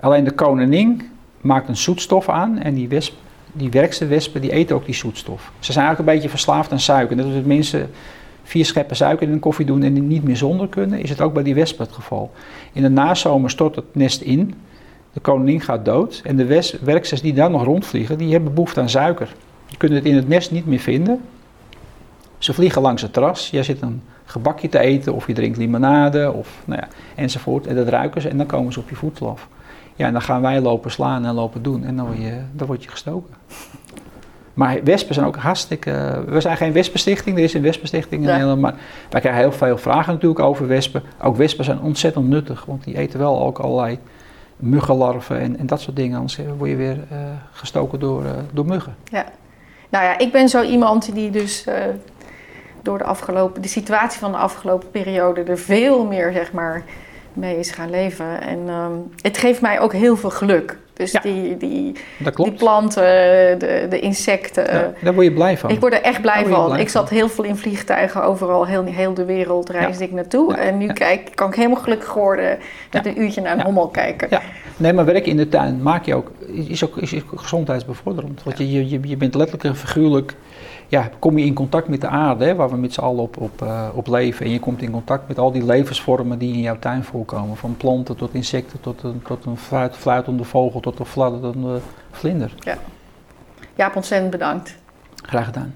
[SPEAKER 2] Alleen de koningin maakt een zoetstof aan en die wesp, die werkste wespen, die eten ook die zoetstof. Ze zijn eigenlijk een beetje verslaafd aan suiker. Net als mensen vier scheppen suiker in een koffie doen en die niet meer zonder kunnen, is het ook bij die wespen het geval. In de nazomer stort het nest in. De koningin gaat dood en de werksters die daar nog rondvliegen, die hebben behoefte aan suiker. Die kunnen het in het nest niet meer vinden. Ze vliegen langs het terras. Jij zit een gebakje te eten of je drinkt limonade of nou ja, enzovoort. En dat ruiken ze en dan komen ze op je voedsel af. Ja, en dan gaan wij lopen slaan en lopen doen en dan word je, dan word je gestoken. Maar wespen zijn ook hartstikke... We zijn geen wespenstichting, er is een wespenstichting in
[SPEAKER 1] Ja.
[SPEAKER 2] Nederland. Maar wij krijgen heel veel vragen natuurlijk over wespen. Ook wespen zijn ontzettend nuttig, want die eten wel ook allerlei muggenlarven en, en dat soort dingen. Anders eh, word je weer eh, gestoken door, eh, door muggen.
[SPEAKER 1] Nou ja, ik ben zo iemand die dus door de afgelopen, de situatie van de afgelopen periode er veel meer zeg maar mee is gaan leven. En ehm, het geeft mij ook heel veel geluk. Dus
[SPEAKER 2] Ja.
[SPEAKER 1] die, die, die planten, de, de insecten.
[SPEAKER 2] Ja, daar word je blij van.
[SPEAKER 1] Ik word er echt blij van.
[SPEAKER 2] blij
[SPEAKER 1] Ik zat heel veel in vliegtuigen, overal, heel, heel de wereld reisde ik naartoe. En nu kijk, kan ik helemaal gelukkig worden met een uurtje naar een hommel kijken.
[SPEAKER 2] Ja. Nee, maar werk in de tuin maak je ook, is ook, is ook gezondheidsbevorderend. Want je, je, je bent letterlijk en figuurlijk, ja, kom je in contact met de aarde, hè, waar we met z'n allen op, op, eh, op leven. En je komt in contact met al die levensvormen die in jouw tuin voorkomen. Van planten tot insecten, tot een, tot een fluit, fluitende vogel, tot een fladderende vlinder.
[SPEAKER 1] Jaap, ontzettend bedankt.
[SPEAKER 2] Graag gedaan.